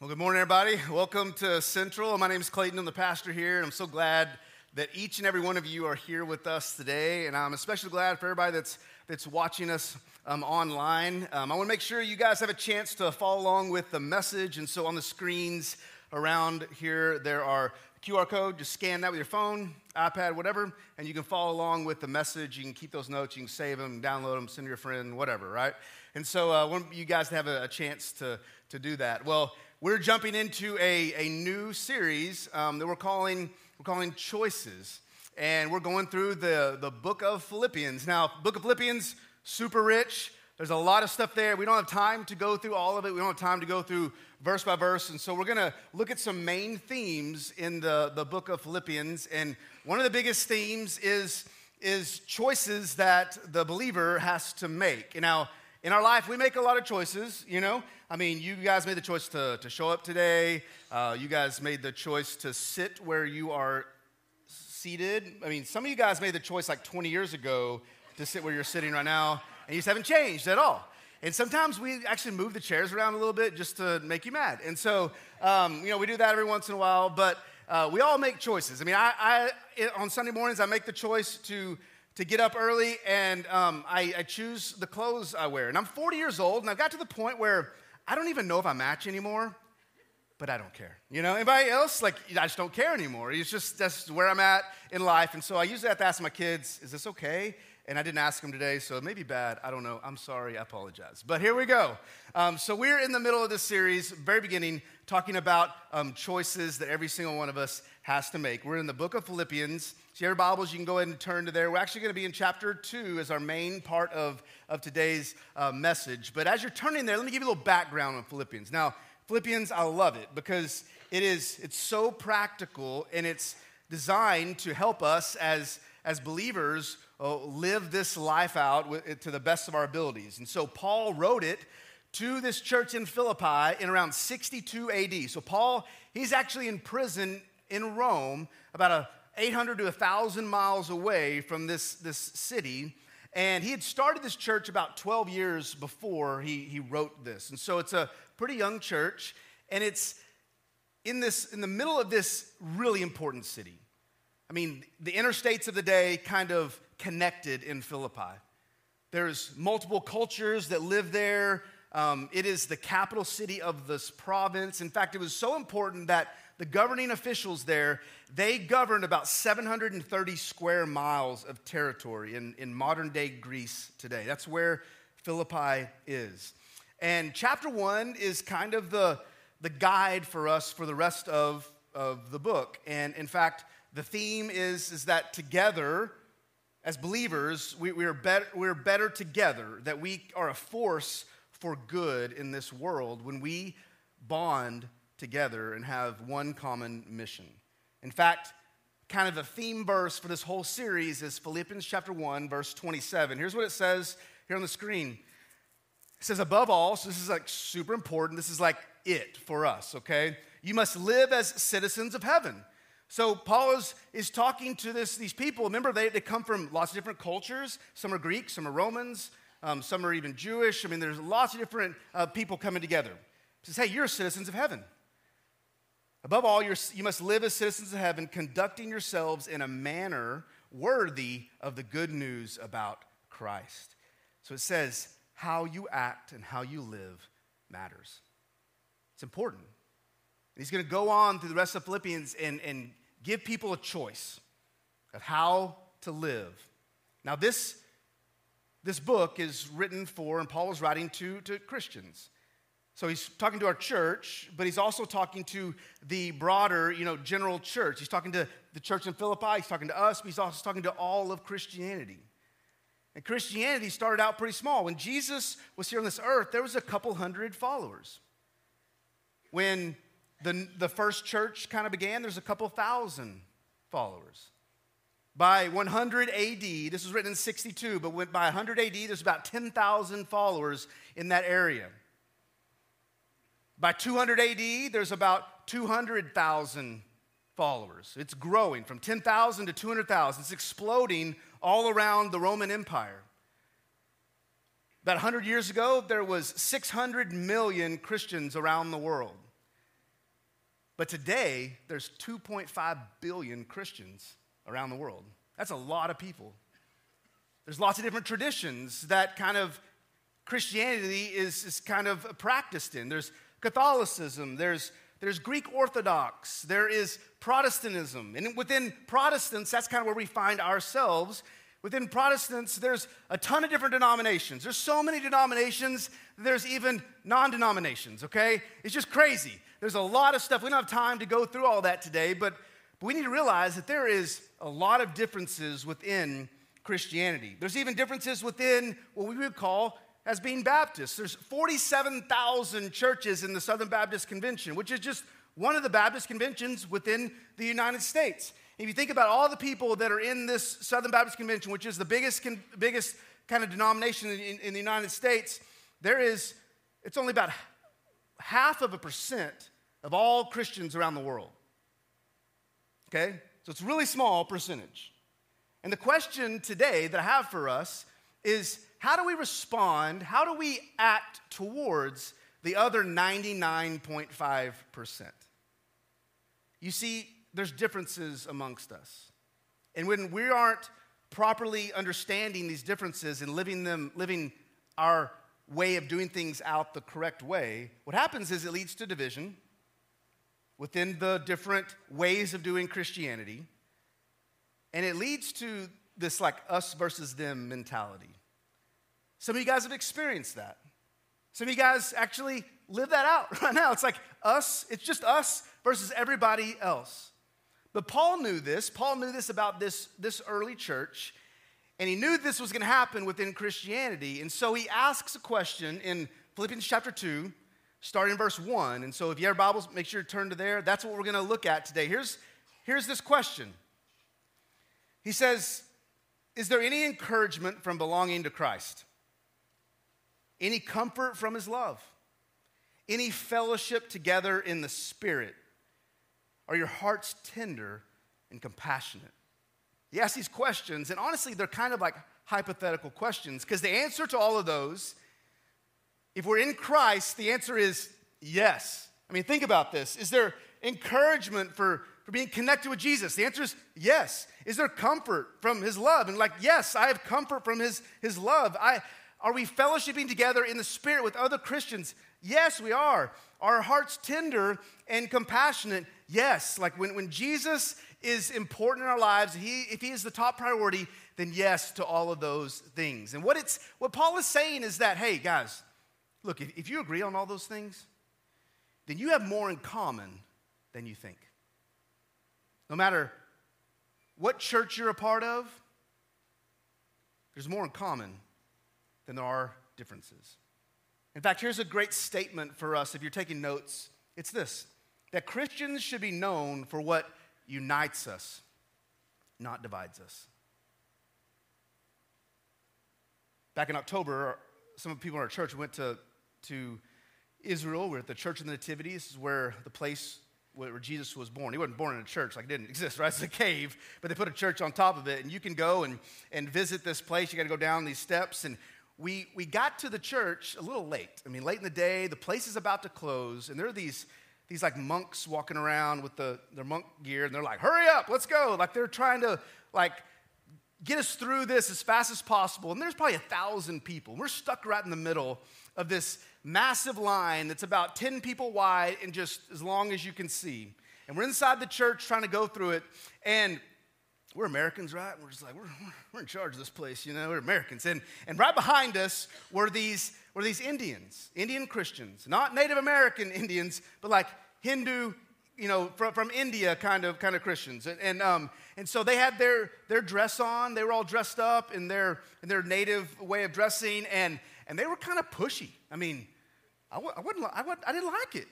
Well, good morning, everybody. Welcome to Central. My name is Clayton. I'm the pastor here, and I'm so glad that each and every one of you are here with us today. And I'm especially glad for everybody that's that's watching us um, online. Um, I want to make sure you guys have a chance to follow along with the message. And so on the screens around here, there are QR code. Just scan that with your phone, iPad, whatever, and you can follow along with the message. You can keep those notes. You can save them, download them, send to your friend, whatever, right? And so uh, I want you guys to have a, a chance to, to do that. Well, we're jumping into a, a new series um, that we're calling, we're calling Choices and we're going through the, the book of Philippians. Now, book of Philippians, super rich. There's a lot of stuff there. We don't have time to go through all of it. We don't have time to go through verse by verse. And so we're going to look at some main themes in the, the book of Philippians. And one of the biggest themes is, is choices that the believer has to make. Now, in our life, we make a lot of choices, you know. I mean, you guys made the choice to, to show up today. Uh, you guys made the choice to sit where you are seated. I mean, some of you guys made the choice like 20 years ago to sit where you're sitting right now, and you just haven't changed at all. And sometimes we actually move the chairs around a little bit just to make you mad. And so, um, you know, we do that every once in a while, but uh, we all make choices. I mean, I, I, on Sunday mornings, I make the choice to, to get up early and um, I, I choose the clothes I wear. And I'm 40 years old, and I've got to the point where I don't even know if I match anymore but I don't care. You know, anybody else? Like, I just don't care anymore. It's just, that's where I'm at in life. And so I usually have to ask my kids, is this okay? And I didn't ask them today, so it may be bad. I don't know. I'm sorry. I apologize. But here we go. Um, so we're in the middle of this series, very beginning, talking about um, choices that every single one of us has to make. We're in the book of Philippians. So your Bibles, you can go ahead and turn to there. We're actually going to be in chapter two as our main part of, of today's uh, message. But as you're turning there, let me give you a little background on Philippians. Now, Philippians, I love it because it is it's so practical and it's designed to help us as as believers uh, live this life out with, to the best of our abilities. And so Paul wrote it to this church in Philippi in around 62 AD. So Paul, he's actually in prison in Rome, about a 800 to 1,000 miles away from this, this city. And he had started this church about 12 years before he, he wrote this. And so it's a pretty young church, and it's in this in the middle of this really important city. I mean, the interstates of the day kind of connected in Philippi. There's multiple cultures that live there. Um, it is the capital city of this province. In fact, it was so important that the governing officials there they governed about 730 square miles of territory in, in modern day greece today that's where philippi is and chapter one is kind of the, the guide for us for the rest of, of the book. And in fact, the theme is, is that together, as believers, we, we are better, we're better together, that we are a force for good in this world when we bond together and have one common mission. In fact, kind of the theme verse for this whole series is Philippians chapter 1, verse 27. Here's what it says here on the screen it says, above all, so this is like super important. This is like it for us, okay? You must live as citizens of heaven. So Paul is, is talking to this, these people. Remember, they, they come from lots of different cultures. Some are Greek, some are Romans, um, some are even Jewish. I mean, there's lots of different uh, people coming together. He says, hey, you're citizens of heaven. Above all, you must live as citizens of heaven, conducting yourselves in a manner worthy of the good news about Christ. So it says, how you act and how you live matters. It's important. And he's going to go on through the rest of Philippians and, and give people a choice of how to live. Now, this, this book is written for, and Paul is writing to, to Christians. So he's talking to our church, but he's also talking to the broader, you know, general church. He's talking to the church in Philippi, he's talking to us, but he's also talking to all of Christianity. And Christianity started out pretty small. When Jesus was here on this earth, there was a couple hundred followers. When the, the first church kind of began, there's a couple thousand followers. By 100 AD, this was written in 62, but by 100 AD, there's about 10,000 followers in that area. By 200 AD, there's about 200,000 followers. It's growing from 10,000 to 200,000. It's exploding all around the Roman Empire. About 100 years ago, there was 600 million Christians around the world. But today, there's 2.5 billion Christians around the world. That's a lot of people. There's lots of different traditions that kind of Christianity is, is kind of practiced in. There's Catholicism, there's, there's Greek Orthodox, there is Protestantism. And within Protestants, that's kind of where we find ourselves. Within Protestants, there's a ton of different denominations. There's so many denominations, there's even non denominations, okay? It's just crazy. There's a lot of stuff. We don't have time to go through all that today, but, but we need to realize that there is a lot of differences within Christianity. There's even differences within what we would call as being Baptists. There's 47,000 churches in the Southern Baptist Convention, which is just one of the Baptist conventions within the United States. If you think about all the people that are in this Southern Baptist Convention, which is the biggest, biggest kind of denomination in, in the United States, there is, it's only about half of a percent of all Christians around the world. Okay? So it's a really small percentage. And the question today that I have for us is how do we respond? How do we act towards the other 99.5%? You see, there's differences amongst us. And when we aren't properly understanding these differences and living them, living our way of doing things out the correct way, what happens is it leads to division within the different ways of doing Christianity. And it leads to this like us versus them mentality. Some of you guys have experienced that. Some of you guys actually live that out right now. It's like us, it's just us versus everybody else. But Paul knew this. Paul knew this about this, this early church, and he knew this was going to happen within Christianity. And so he asks a question in Philippians chapter 2, starting in verse 1. And so if you have Bibles, make sure to turn to there. That's what we're going to look at today. Here's, here's this question He says, Is there any encouragement from belonging to Christ? Any comfort from his love? Any fellowship together in the Spirit? Are your hearts tender and compassionate? He asks these questions, and honestly, they're kind of like hypothetical questions because the answer to all of those, if we're in Christ, the answer is yes. I mean, think about this. Is there encouragement for, for being connected with Jesus? The answer is yes. Is there comfort from his love? And like, yes, I have comfort from his, his love. I, are we fellowshipping together in the Spirit with other Christians? Yes, we are. Are our hearts tender and compassionate? Yes. Like when, when Jesus is important in our lives, he, if he is the top priority, then yes to all of those things. And what, it's, what Paul is saying is that, hey, guys, look, if, if you agree on all those things, then you have more in common than you think. No matter what church you're a part of, there's more in common than there are differences. In fact, here's a great statement for us if you're taking notes. It's this that Christians should be known for what unites us, not divides us. Back in October, some of the people in our church went to, to Israel. We're at the Church of the Nativity. This is where the place where Jesus was born. He wasn't born in a church, like it didn't exist, right? It's a cave, but they put a church on top of it. And you can go and, and visit this place. You got to go down these steps. And we, we got to the church a little late. I mean, late in the day, the place is about to close, and there are these, these like monks walking around with the, their monk gear, and they're like, hurry up, let's go. Like they're trying to like get us through this as fast as possible. And there's probably a thousand people. We're stuck right in the middle of this massive line that's about 10 people wide and just as long as you can see. And we're inside the church trying to go through it. And we're Americans, right? We're just like, we're, we're in charge of this place, you know, we're Americans. And, and right behind us were these, were these Indians, Indian Christians, not Native American Indians, but like Hindu, you know, from, from India kind of, kind of Christians. And, and, um, and so they had their, their dress on, they were all dressed up in their, in their native way of dressing, and, and they were kind of pushy. I mean, I, wouldn't, I, would, I didn't like it.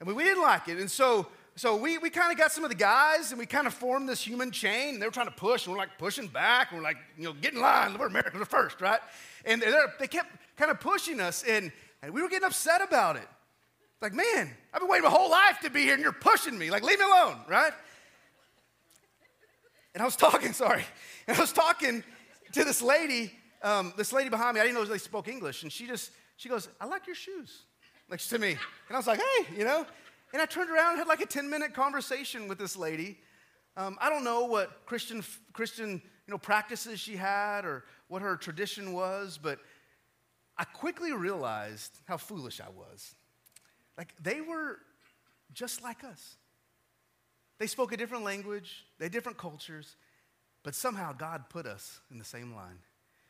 I mean, we didn't like it. And so so we, we kind of got some of the guys and we kind of formed this human chain. And they were trying to push, and we're like pushing back. And we're like, you know, get in line. We're Americans first, right? And they kept kind of pushing us, and, and we were getting upset about it. Like, man, I've been waiting my whole life to be here, and you're pushing me. Like, leave me alone, right? And I was talking, sorry, and I was talking to this lady, um, this lady behind me. I didn't know they spoke English, and she just, she goes, I like your shoes. Like to me. And I was like, hey, you know, And I turned around and had like a 10 minute conversation with this lady. Um, I don't know what Christian, Christian you know, practices she had or what her tradition was, but I quickly realized how foolish I was. Like, they were just like us. They spoke a different language, they had different cultures, but somehow God put us in the same line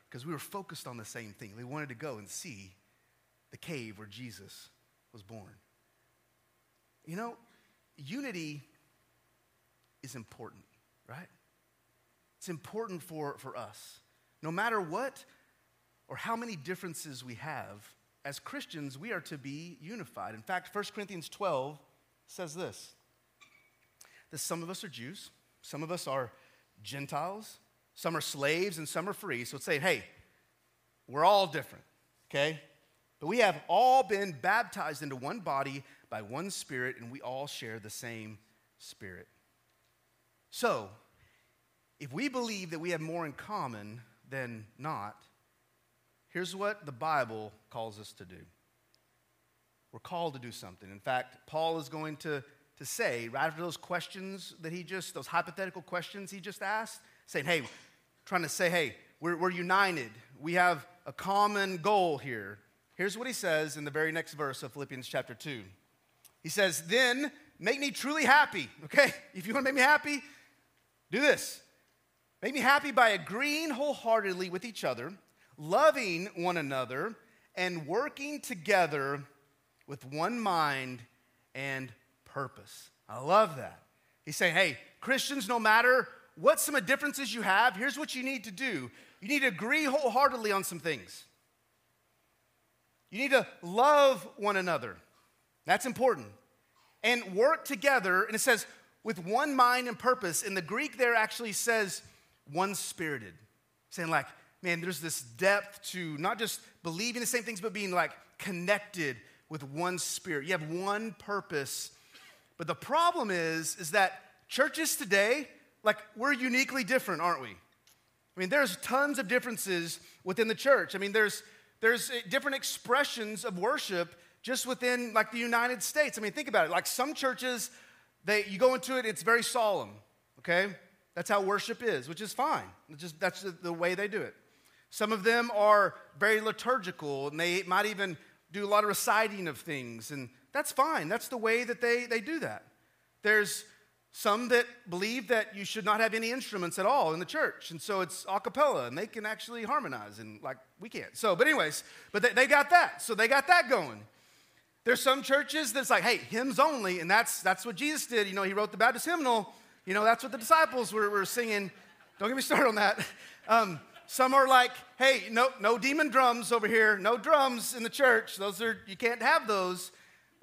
because we were focused on the same thing. We wanted to go and see the cave where Jesus was born. You know, unity is important, right? It's important for, for us. No matter what or how many differences we have, as Christians, we are to be unified. In fact, 1 Corinthians 12 says this that some of us are Jews, some of us are Gentiles, some are slaves, and some are free. So it's saying, hey, we're all different, okay? But we have all been baptized into one body by one Spirit, and we all share the same Spirit. So, if we believe that we have more in common than not, here's what the Bible calls us to do. We're called to do something. In fact, Paul is going to, to say, right after those questions that he just, those hypothetical questions he just asked, saying, hey, trying to say, hey, we're, we're united. We have a common goal here. Here's what he says in the very next verse of Philippians chapter 2. He says, Then make me truly happy. Okay? If you want to make me happy, do this. Make me happy by agreeing wholeheartedly with each other, loving one another, and working together with one mind and purpose. I love that. He's saying, hey, Christians, no matter what some of the differences you have, here's what you need to do. You need to agree wholeheartedly on some things. You need to love one another. That's important. And work together, and it says with one mind and purpose. And the Greek there actually says one spirited, saying, like, man, there's this depth to not just believing the same things, but being like connected with one spirit. You have one purpose. But the problem is, is that churches today, like, we're uniquely different, aren't we? I mean, there's tons of differences within the church. I mean, there's there's uh, different expressions of worship just within like the United States. I mean, think about it. Like some churches, they you go into it, it's very solemn. Okay, that's how worship is, which is fine. It's just that's the, the way they do it. Some of them are very liturgical, and they might even do a lot of reciting of things, and that's fine. That's the way that they, they do that. There's some that believe that you should not have any instruments at all in the church. And so it's a cappella, and they can actually harmonize, and like we can't. So, but, anyways, but they, they got that. So they got that going. There's some churches that's like, hey, hymns only, and that's, that's what Jesus did. You know, he wrote the Baptist hymnal. You know, that's what the disciples were, were singing. Don't get me started on that. Um, some are like, hey, no, no demon drums over here, no drums in the church. Those are, you can't have those.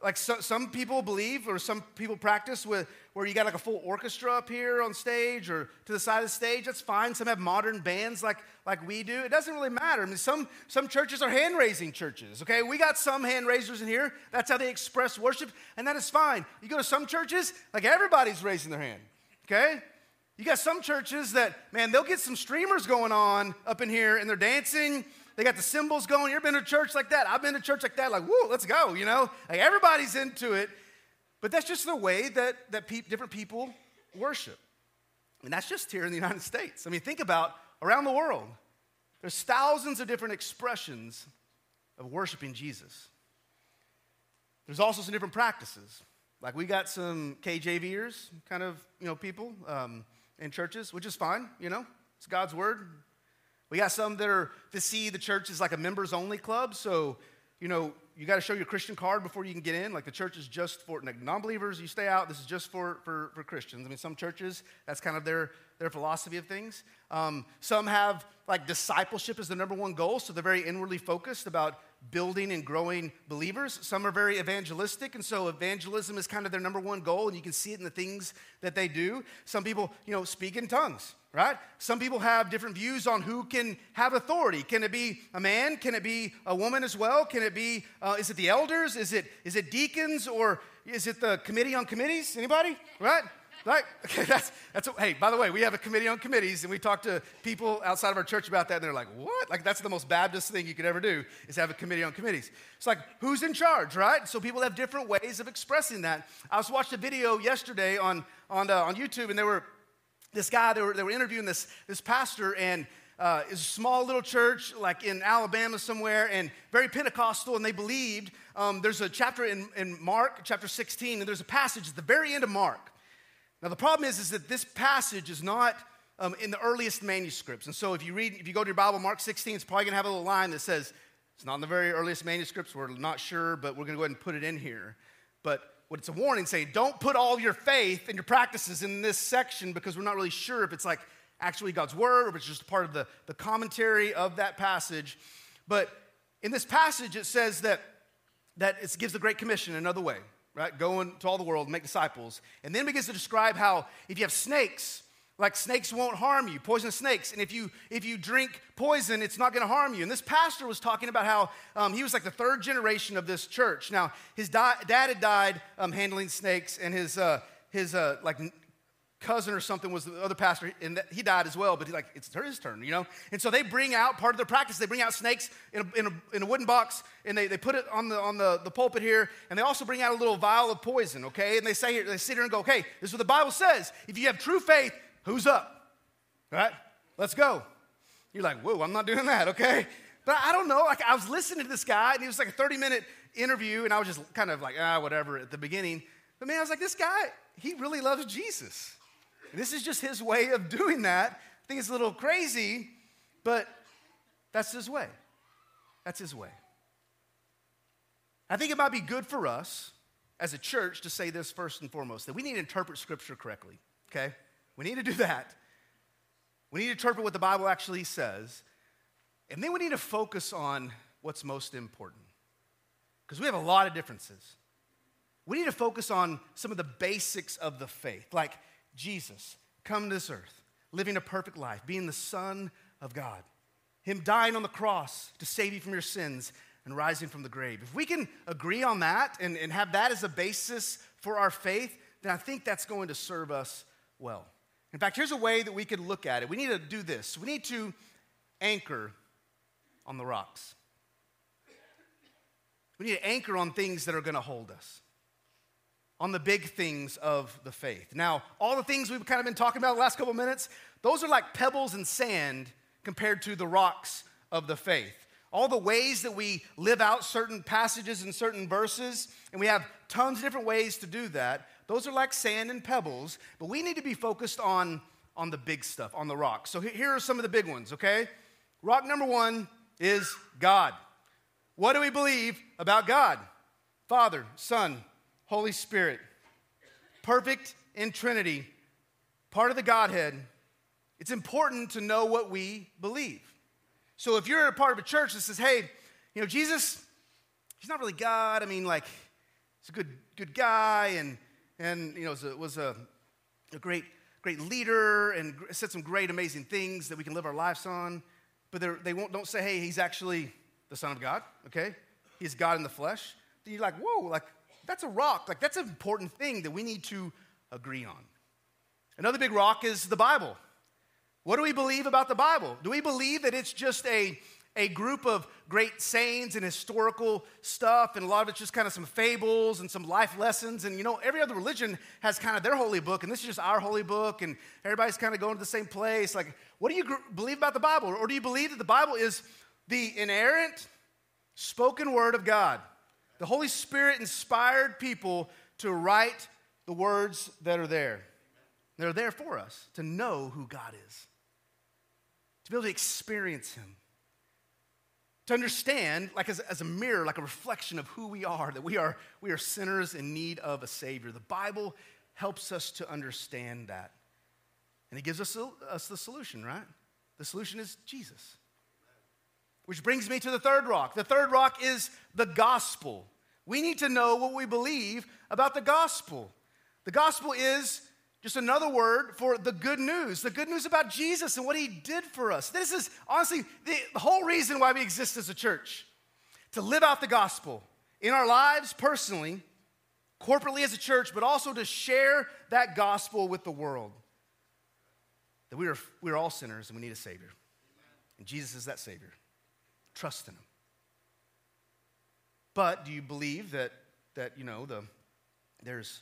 Like so, some people believe, or some people practice with where you got like a full orchestra up here on stage or to the side of the stage. That's fine. Some have modern bands like, like we do. It doesn't really matter. I mean, some, some churches are hand raising churches, okay? We got some hand raisers in here. That's how they express worship, and that is fine. You go to some churches, like everybody's raising their hand, okay? You got some churches that, man, they'll get some streamers going on up in here and they're dancing they got the cymbals going. You ever been to church like that? I've been to church like that, like, whoa, let's go, you know? Like everybody's into it. But that's just the way that, that pe- different people worship. And that's just here in the United States. I mean, think about around the world. There's thousands of different expressions of worshiping Jesus. There's also some different practices. Like we got some KJVers kind of, you know, people um, in churches, which is fine, you know. It's God's word. We got some that are to see the church as like a members only club. So, you know, you got to show your Christian card before you can get in. Like the church is just for like non-believers, you stay out. This is just for, for, for Christians. I mean, some churches, that's kind of their, their philosophy of things. Um, some have like discipleship as the number one goal, so they're very inwardly focused about building and growing believers. Some are very evangelistic, and so evangelism is kind of their number one goal, and you can see it in the things that they do. Some people, you know, speak in tongues right? Some people have different views on who can have authority. Can it be a man? Can it be a woman as well? Can it be, uh, is it the elders? Is it, is it deacons? Or is it the committee on committees? Anybody? Right? Right? Okay, that's, that's, a, hey, by the way, we have a committee on committees, and we talk to people outside of our church about that, and they're like, what? Like, that's the most Baptist thing you could ever do, is have a committee on committees. It's like, who's in charge, right? So people have different ways of expressing that. I was watching a video yesterday on, on, uh, on YouTube, and there were, this guy, they were, they were interviewing this, this pastor, and uh, a small little church, like in Alabama somewhere, and very Pentecostal, and they believed. Um, there's a chapter in, in Mark, chapter 16, and there's a passage at the very end of Mark now, the problem is, is that this passage is not um, in the earliest manuscripts. And so if you read, if you go to your Bible, Mark 16, it's probably going to have a little line that says, it's not in the very earliest manuscripts, we're not sure, but we're going to go ahead and put it in here. But what it's a warning saying, don't put all your faith and your practices in this section because we're not really sure if it's like actually God's word or if it's just part of the, the commentary of that passage. But in this passage, it says that, that it gives the Great Commission another way right? Go into all the world, make disciples. And then begins to describe how if you have snakes, like snakes won't harm you, poisonous snakes. And if you if you drink poison, it's not going to harm you. And this pastor was talking about how um, he was like the third generation of this church. Now his di- dad had died um, handling snakes, and his uh, his uh, like cousin or something was the other pastor, and he died as well, but he's like, it's his turn, you know? And so they bring out, part of their practice, they bring out snakes in a, in a, in a wooden box, and they, they put it on, the, on the, the pulpit here, and they also bring out a little vial of poison, okay? And they say, here, they sit here and go, okay, this is what the Bible says. If you have true faith, who's up? All right? Let's go. You're like, whoa, I'm not doing that, okay? But I don't know, like I was listening to this guy, and it was like a 30 minute interview, and I was just kind of like, ah, whatever at the beginning. But man, I was like, this guy, he really loves Jesus. This is just his way of doing that. I think it's a little crazy, but that's his way. That's his way. I think it might be good for us as a church to say this first and foremost that we need to interpret scripture correctly, okay? We need to do that. We need to interpret what the Bible actually says. And then we need to focus on what's most important. Because we have a lot of differences. We need to focus on some of the basics of the faith, like Jesus come to this earth, living a perfect life, being the Son of God, Him dying on the cross to save you from your sins and rising from the grave. If we can agree on that and, and have that as a basis for our faith, then I think that's going to serve us well. In fact, here's a way that we could look at it. We need to do this. We need to anchor on the rocks. We need to anchor on things that are going to hold us on the big things of the faith. Now, all the things we've kind of been talking about the last couple minutes, those are like pebbles and sand compared to the rocks of the faith. All the ways that we live out certain passages and certain verses, and we have tons of different ways to do that, those are like sand and pebbles, but we need to be focused on, on the big stuff, on the rocks. So here are some of the big ones, okay? Rock number one is God. What do we believe about God? Father, Son, Holy Spirit, perfect in Trinity, part of the Godhead, it's important to know what we believe. So if you're a part of a church that says, hey, you know, Jesus, he's not really God. I mean, like, he's a good, good guy and, and you know, was a, was a, a great, great leader and said some great, amazing things that we can live our lives on. But they won't, don't say, hey, he's actually the Son of God, okay? He's God in the flesh. Then you're like, whoa, like, that's a rock. Like, that's an important thing that we need to agree on. Another big rock is the Bible. What do we believe about the Bible? Do we believe that it's just a, a group of great sayings and historical stuff, and a lot of it's just kind of some fables and some life lessons? And you know, every other religion has kind of their holy book, and this is just our holy book, and everybody's kind of going to the same place. Like, what do you gr- believe about the Bible? Or do you believe that the Bible is the inerrant, spoken word of God? The Holy Spirit inspired people to write the words that are there. They're there for us to know who God is, to be able to experience Him, to understand, like as, as a mirror, like a reflection of who we are, that we are, we are sinners in need of a Savior. The Bible helps us to understand that. And it gives us, us the solution, right? The solution is Jesus. Which brings me to the third rock. The third rock is the gospel. We need to know what we believe about the gospel. The gospel is just another word for the good news, the good news about Jesus and what he did for us. This is honestly the whole reason why we exist as a church to live out the gospel in our lives personally, corporately as a church, but also to share that gospel with the world. That we are, we are all sinners and we need a Savior. And Jesus is that Savior. Trust in Him. But do you believe that, that you know, the, there's,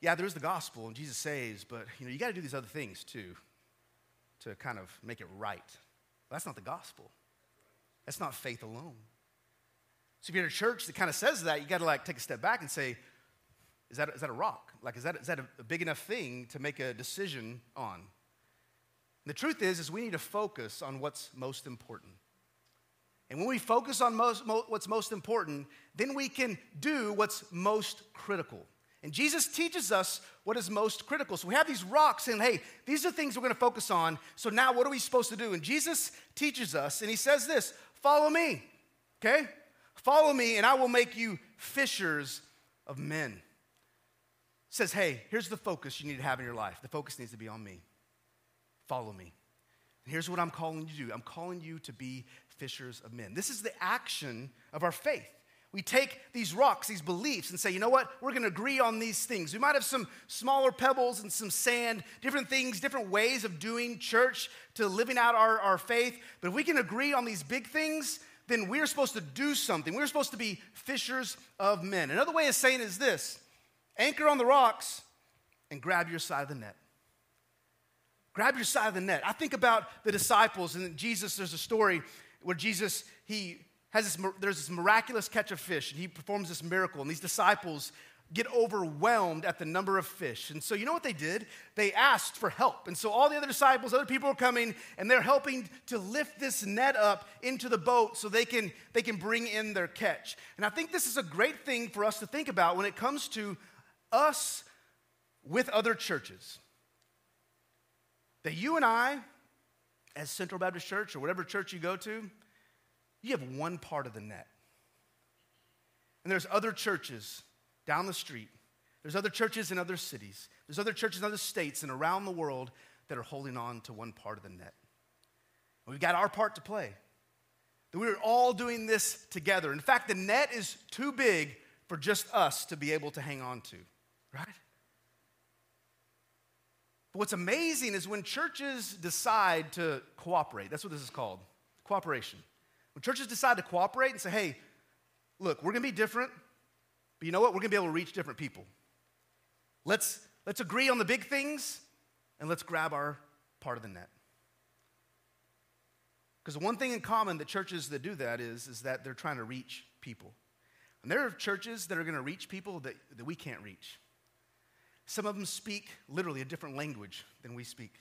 yeah, there's the gospel and Jesus saves, but, you know, you got to do these other things too to kind of make it right. that's not the gospel. That's not faith alone. So if you're in a church that kind of says that, you got to like take a step back and say, is that, is that a rock? Like, is that, is that a, a big enough thing to make a decision on? And the truth is, is we need to focus on what's most important. And when we focus on most, mo- what's most important, then we can do what's most critical. And Jesus teaches us what is most critical. So we have these rocks and hey, these are things we're going to focus on. So now what are we supposed to do? And Jesus teaches us, and he says this follow me, okay? Follow me, and I will make you fishers of men. Says, hey, here's the focus you need to have in your life. The focus needs to be on me. Follow me. And here's what I'm calling you to do I'm calling you to be fishers of men. This is the action of our faith. We take these rocks, these beliefs, and say, you know what? We're going to agree on these things. We might have some smaller pebbles and some sand, different things, different ways of doing church to living out our, our faith. But if we can agree on these big things, then we're supposed to do something. We're supposed to be fishers of men. Another way of saying is this anchor on the rocks and grab your side of the net. Grab your side of the net. I think about the disciples and Jesus, there's a story where Jesus, he has this, there's this miraculous catch of fish, and he performs this miracle, and these disciples get overwhelmed at the number of fish. And so, you know what they did? They asked for help. And so, all the other disciples, other people are coming, and they're helping to lift this net up into the boat so they can, they can bring in their catch. And I think this is a great thing for us to think about when it comes to us with other churches. That you and I, as Central Baptist Church or whatever church you go to, you have one part of the net. And there's other churches down the street. There's other churches in other cities. There's other churches in other states and around the world that are holding on to one part of the net. And we've got our part to play. That we're all doing this together. In fact, the net is too big for just us to be able to hang on to, right? But what's amazing is when churches decide to cooperate, that's what this is called cooperation. When churches decide to cooperate and say, hey, look, we're going to be different, but you know what? We're going to be able to reach different people. Let's, let's agree on the big things and let's grab our part of the net. Because the one thing in common that churches that do that is, is that they're trying to reach people. And there are churches that are going to reach people that, that we can't reach. Some of them speak literally a different language than we speak.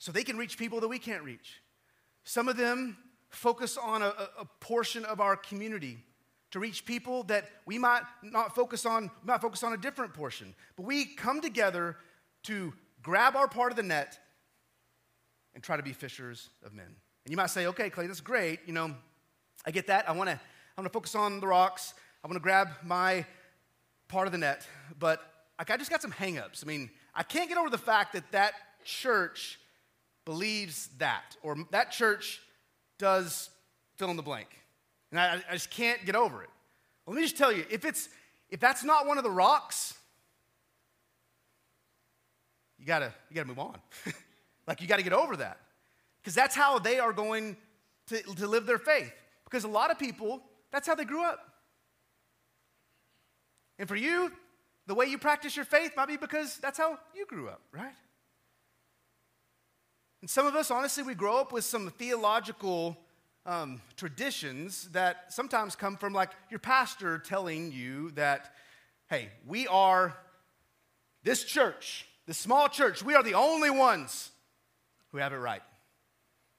So they can reach people that we can't reach. Some of them focus on a, a portion of our community to reach people that we might not focus on, might focus on a different portion. But we come together to grab our part of the net and try to be fishers of men. And you might say, okay, Clay, that's great. You know, I get that. I want to I want to focus on the rocks. I want to grab my part of the net. But like, I just got some hangups. I mean, I can't get over the fact that that church believes that, or that church does fill in the blank. And I, I just can't get over it. Let me just tell you if, it's, if that's not one of the rocks, you gotta, you gotta move on. like, you gotta get over that. Because that's how they are going to, to live their faith. Because a lot of people, that's how they grew up. And for you, the way you practice your faith might be because that's how you grew up, right? And some of us, honestly, we grow up with some theological um, traditions that sometimes come from like your pastor telling you that, hey, we are this church, this small church, we are the only ones who have it right.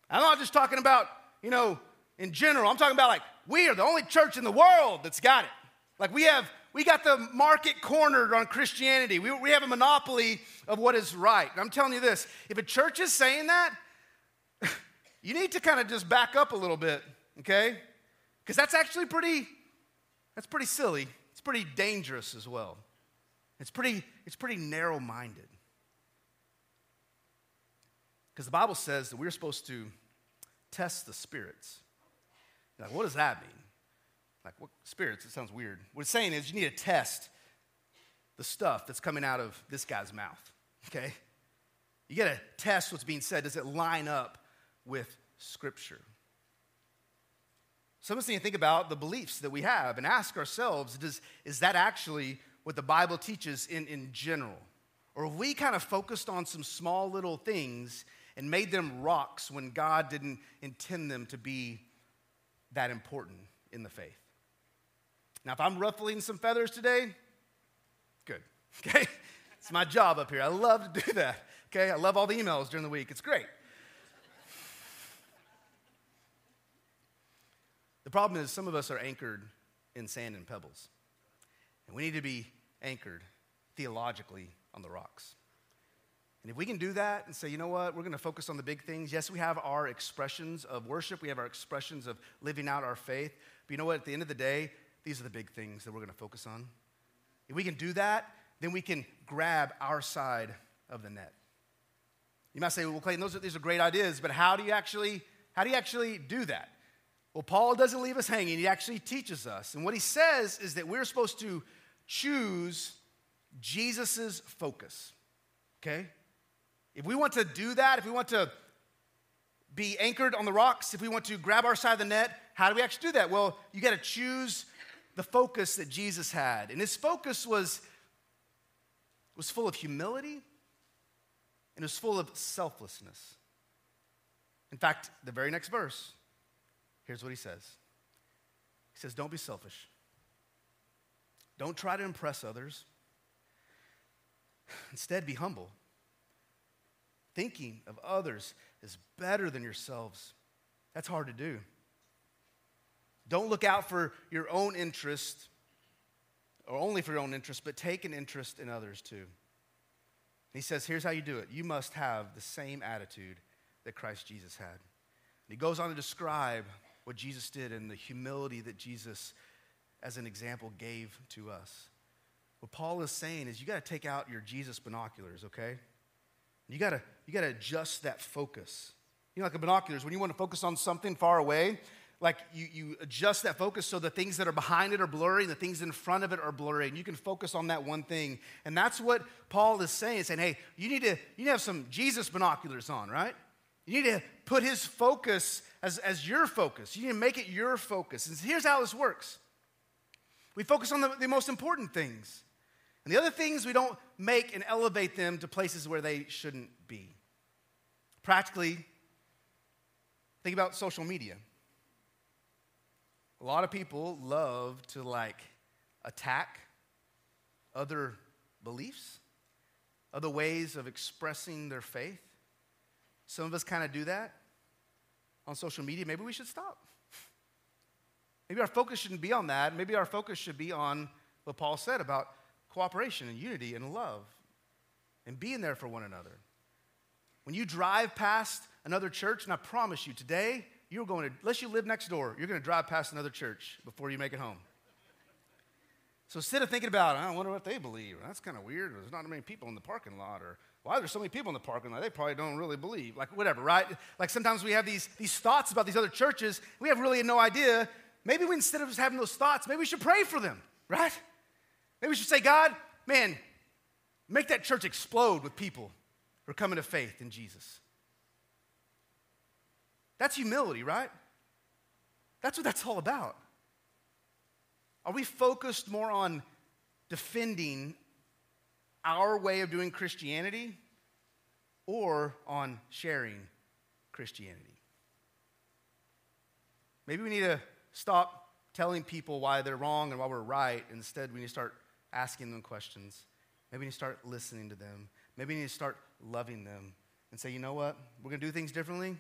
I'm not just talking about, you know, in general, I'm talking about like we are the only church in the world that's got it. Like we have we got the market cornered on Christianity. We, we have a monopoly of what is right. And I'm telling you this if a church is saying that, you need to kind of just back up a little bit, okay? Because that's actually pretty, that's pretty silly. It's pretty dangerous as well. It's pretty, it's pretty narrow minded. Because the Bible says that we're supposed to test the spirits. Like, what does that mean? Like, what spirits? It sounds weird. What it's saying is you need to test the stuff that's coming out of this guy's mouth, okay? You got to test what's being said. Does it line up with Scripture? Need to think about the beliefs that we have and ask ourselves does, is that actually what the Bible teaches in, in general? Or have we kind of focused on some small little things and made them rocks when God didn't intend them to be that important in the faith? Now, if I'm ruffling some feathers today, good, okay? It's my job up here. I love to do that, okay? I love all the emails during the week. It's great. The problem is, some of us are anchored in sand and pebbles. And we need to be anchored theologically on the rocks. And if we can do that and say, you know what, we're going to focus on the big things. Yes, we have our expressions of worship, we have our expressions of living out our faith. But you know what, at the end of the day, these are the big things that we're going to focus on. If we can do that, then we can grab our side of the net. You might say, well, Clayton, those are, these are great ideas, but how do you actually, how do you actually do that? Well, Paul doesn't leave us hanging. He actually teaches us. And what he says is that we're supposed to choose Jesus' focus. Okay? If we want to do that, if we want to be anchored on the rocks, if we want to grab our side of the net, how do we actually do that? Well, you got to choose the focus that Jesus had. And his focus was, was full of humility and it was full of selflessness. In fact, the very next verse, here's what he says He says, Don't be selfish. Don't try to impress others. Instead, be humble. Thinking of others is better than yourselves. That's hard to do. Don't look out for your own interest, or only for your own interest, but take an interest in others too. he says, here's how you do it you must have the same attitude that Christ Jesus had. And he goes on to describe what Jesus did and the humility that Jesus, as an example, gave to us. What Paul is saying is you got to take out your Jesus binoculars, okay? You got to you got to adjust that focus. You know, like a binoculars, when you want to focus on something far away, like you, you adjust that focus so the things that are behind it are blurry and the things in front of it are blurry and you can focus on that one thing. And that's what paul is saying saying hey you need to you need to have some jesus binoculars on right? You need to put his focus as, as your focus. You need to make it your focus. And here's how this works. We focus on the, the most important things. And the other things we don't make and elevate them to places where they shouldn't be. Practically think about social media a lot of people love to like attack other beliefs, other ways of expressing their faith. Some of us kind of do that on social media. Maybe we should stop. Maybe our focus shouldn't be on that. Maybe our focus should be on what Paul said about cooperation and unity and love and being there for one another. When you drive past another church, and I promise you today, you're going to, unless you live next door, you're going to drive past another church before you make it home. So instead of thinking about, I wonder what they believe, that's kind of weird, there's not many people in the parking lot, or why there's so many people in the parking lot, they probably don't really believe, like whatever, right? Like sometimes we have these, these thoughts about these other churches, we have really no idea. Maybe we, instead of just having those thoughts, maybe we should pray for them, right? Maybe we should say, God, man, make that church explode with people who are coming to faith in Jesus. That's humility, right? That's what that's all about. Are we focused more on defending our way of doing Christianity or on sharing Christianity? Maybe we need to stop telling people why they're wrong and why we're right. Instead, we need to start asking them questions. Maybe we need to start listening to them. Maybe we need to start loving them and say, you know what? We're going to do things differently.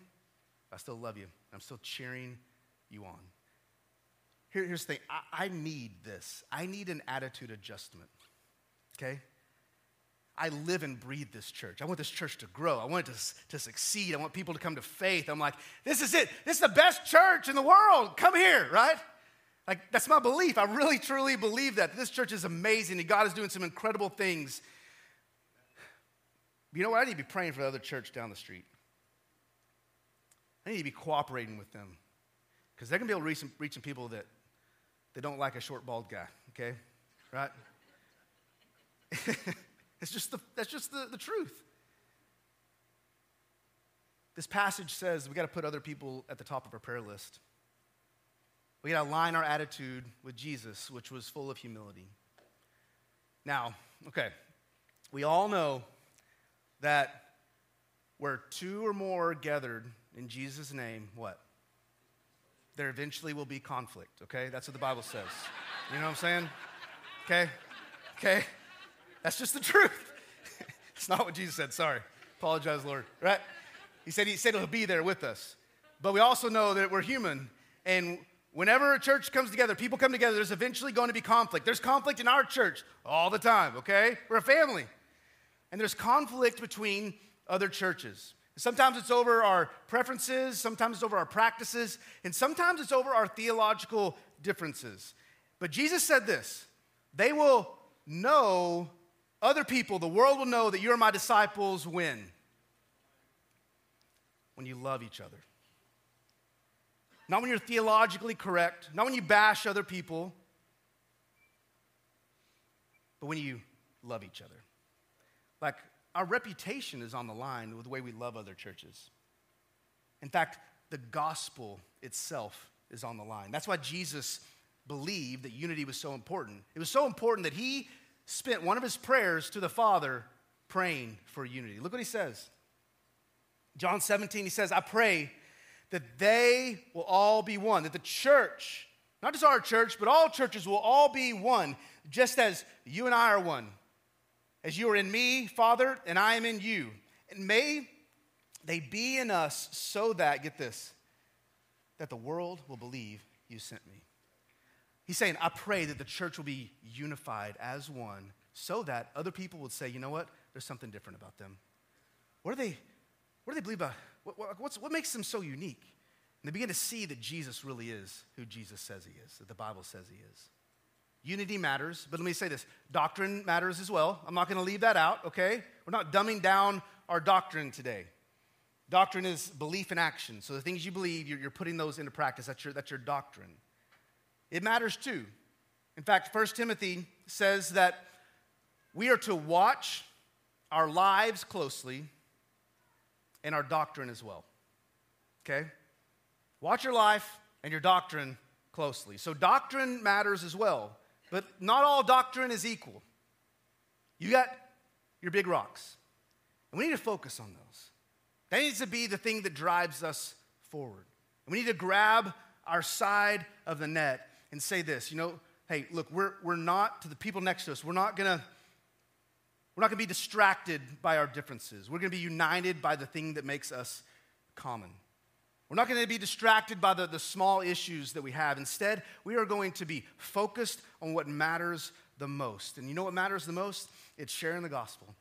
I still love you. I'm still cheering you on. Here, here's the thing I, I need this. I need an attitude adjustment, okay? I live and breathe this church. I want this church to grow. I want it to, to succeed. I want people to come to faith. I'm like, this is it. This is the best church in the world. Come here, right? Like, that's my belief. I really, truly believe that. This church is amazing and God is doing some incredible things. You know what? I need to be praying for the other church down the street. I need to be cooperating with them because they're going to be able to reach some, reach some people that they don't like a short, bald guy, okay? Right? it's just the, that's just the, the truth. This passage says we got to put other people at the top of our prayer list. We got to align our attitude with Jesus, which was full of humility. Now, okay, we all know that where two or more are gathered in Jesus' name, what? There eventually will be conflict, okay? That's what the Bible says. You know what I'm saying? Okay? Okay? That's just the truth. it's not what Jesus said, sorry. Apologize, Lord, right? He said he said he'll be there with us. But we also know that we're human and whenever a church comes together, people come together, there's eventually going to be conflict. There's conflict in our church all the time, okay? We're a family. And there's conflict between other churches. Sometimes it's over our preferences, sometimes it's over our practices, and sometimes it's over our theological differences. But Jesus said this they will know, other people, the world will know that you're my disciples when? When you love each other. Not when you're theologically correct, not when you bash other people, but when you love each other. Like, our reputation is on the line with the way we love other churches. In fact, the gospel itself is on the line. That's why Jesus believed that unity was so important. It was so important that he spent one of his prayers to the Father praying for unity. Look what he says. John 17, he says, I pray that they will all be one, that the church, not just our church, but all churches will all be one, just as you and I are one. As you are in me, Father, and I am in you. And may they be in us so that, get this, that the world will believe you sent me. He's saying, I pray that the church will be unified as one so that other people would say, you know what? There's something different about them. What do they, what do they believe about? What, what, what makes them so unique? And they begin to see that Jesus really is who Jesus says he is, that the Bible says he is. Unity matters, but let me say this doctrine matters as well. I'm not going to leave that out, okay? We're not dumbing down our doctrine today. Doctrine is belief in action. So the things you believe, you're, you're putting those into practice. That's your, that's your doctrine. It matters too. In fact, 1 Timothy says that we are to watch our lives closely and our doctrine as well. Okay? Watch your life and your doctrine closely. So, doctrine matters as well. But not all doctrine is equal. You got your big rocks, and we need to focus on those. That needs to be the thing that drives us forward. And we need to grab our side of the net and say this you know, hey, look, we're, we're not, to the people next to us, we're not gonna. We're not going to be distracted by our differences. We're going to be united by the thing that makes us common. We're not going to be distracted by the, the small issues that we have. Instead, we are going to be focused on what matters the most. And you know what matters the most? It's sharing the gospel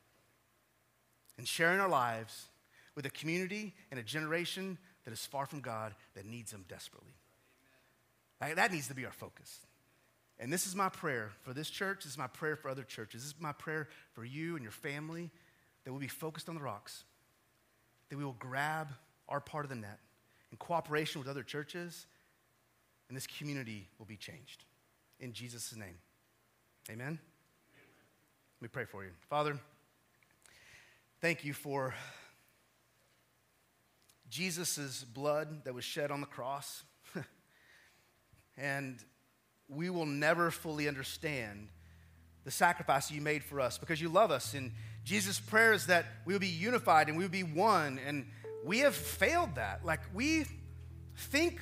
and sharing our lives with a community and a generation that is far from God that needs Him desperately. That needs to be our focus. And this is my prayer for this church. This is my prayer for other churches. This is my prayer for you and your family that we'll be focused on the rocks, that we will grab our part of the net in cooperation with other churches, and this community will be changed. In Jesus' name. Amen. Let me pray for you. Father, thank you for Jesus' blood that was shed on the cross. and we will never fully understand the sacrifice you made for us because you love us. And Jesus' prayer is that we will be unified and we will be one. And we have failed that. Like we think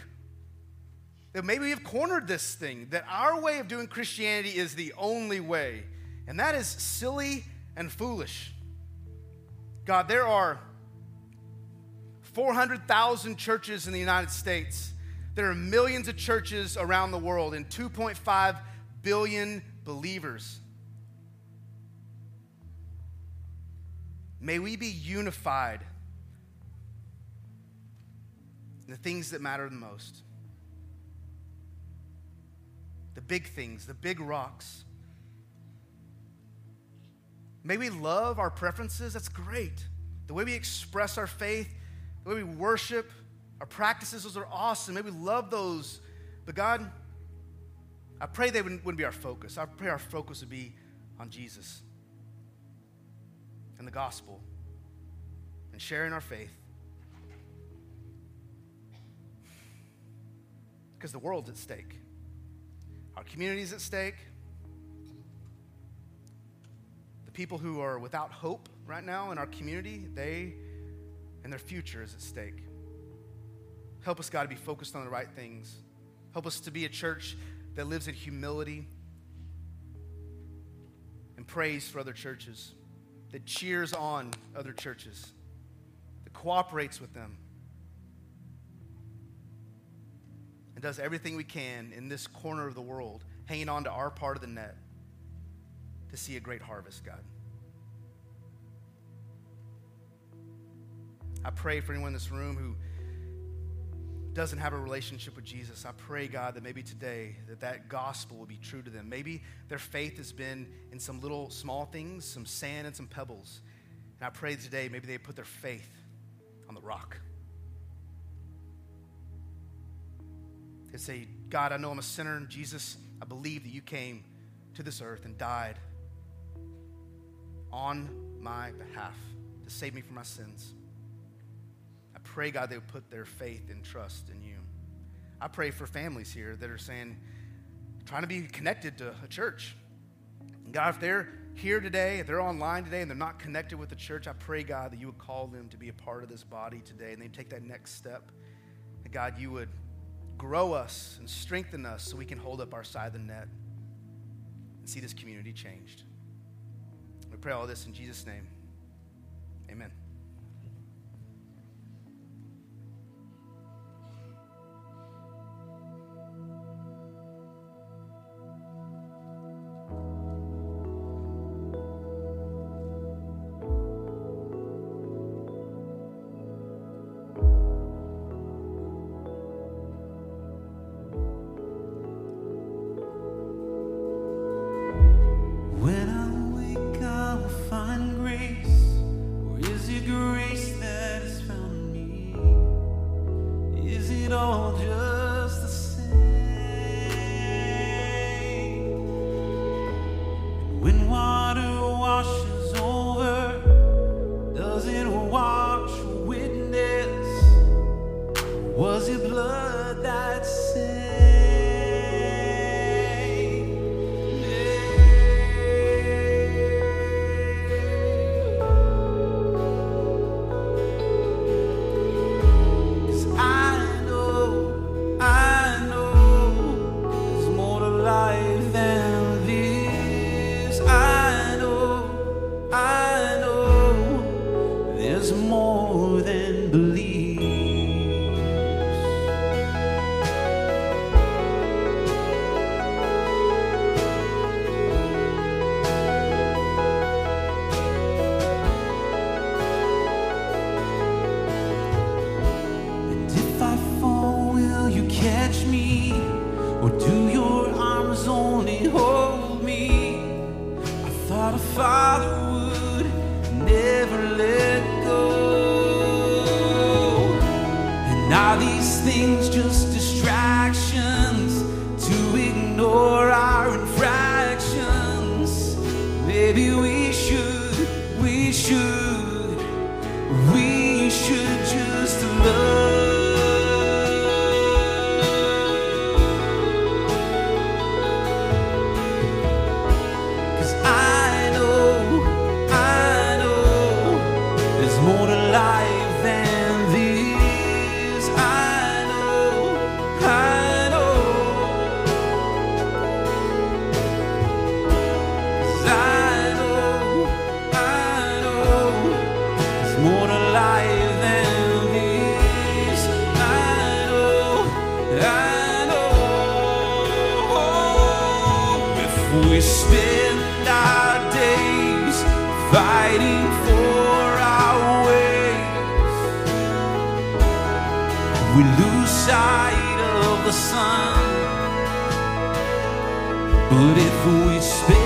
that maybe we've cornered this thing, that our way of doing Christianity is the only way. And that is silly and foolish. God, there are 400,000 churches in the United States. There are millions of churches around the world and 2.5 billion believers. May we be unified the things that matter the most. The big things, the big rocks. May we love our preferences, that's great. The way we express our faith, the way we worship, our practices, those are awesome. May we love those. But God, I pray they wouldn't, wouldn't be our focus. I pray our focus would be on Jesus and the gospel and sharing our faith. Because the world's at stake, our community's at stake. The people who are without hope right now in our community, they and their future is at stake. Help us, God, to be focused on the right things. Help us to be a church that lives in humility and prays for other churches, that cheers on other churches, that cooperates with them, does everything we can in this corner of the world, hanging on to our part of the net to see a great harvest, God. I pray for anyone in this room who doesn't have a relationship with Jesus, I pray, God, that maybe today that that gospel will be true to them. Maybe their faith has been in some little small things, some sand and some pebbles. And I pray today maybe they put their faith on the rock. They say, God, I know I'm a sinner, and Jesus, I believe that you came to this earth and died on my behalf to save me from my sins I pray, God, they would put their faith and trust in you. I pray for families here that are saying, trying to be connected to a church. God, if they're here today, if they're online today and they're not connected with the church, I pray, God, that you would call them to be a part of this body today and they take that next step. That God, you would grow us and strengthen us so we can hold up our side of the net and see this community changed. We pray all this in Jesus' name. Amen. We could change.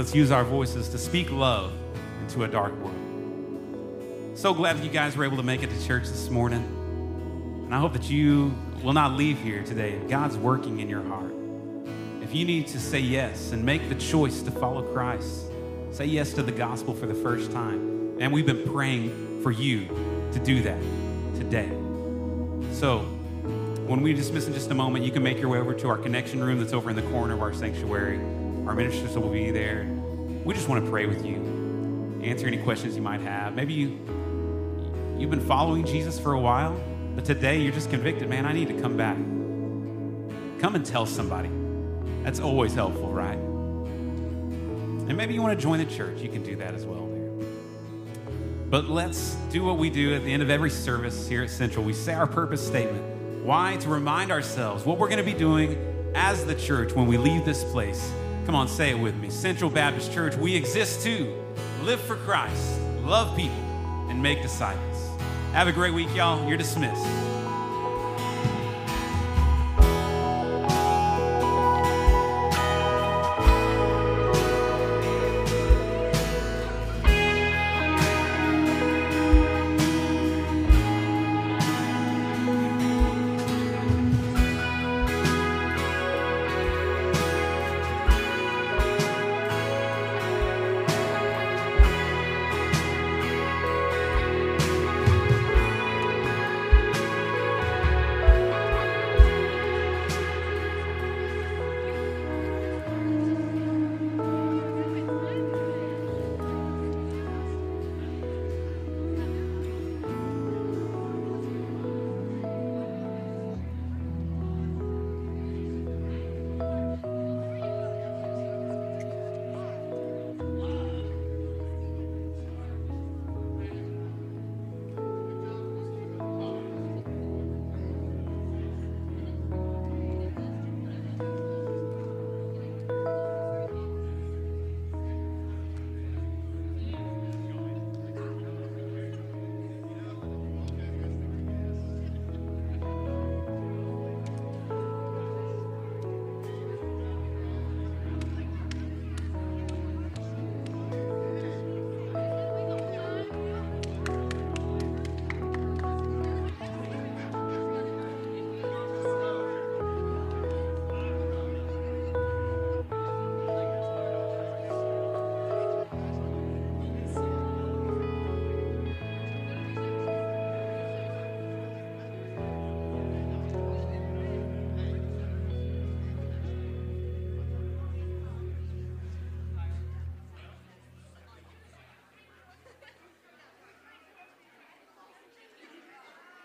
Let's use our voices to speak love into a dark world. So glad that you guys were able to make it to church this morning. And I hope that you will not leave here today. God's working in your heart. If you need to say yes and make the choice to follow Christ, say yes to the gospel for the first time. And we've been praying for you to do that today. So, when we dismiss in just a moment, you can make your way over to our connection room that's over in the corner of our sanctuary. Our ministers will be there. We just want to pray with you, answer any questions you might have. Maybe you, you've been following Jesus for a while, but today you're just convicted, man, I need to come back. Come and tell somebody. That's always helpful, right? And maybe you want to join the church. You can do that as well there. But let's do what we do at the end of every service here at Central. We say our purpose statement. Why? To remind ourselves what we're going to be doing as the church when we leave this place. Come on, say it with me. Central Baptist Church, we exist to live for Christ, love people, and make disciples. Have a great week, y'all. You're dismissed.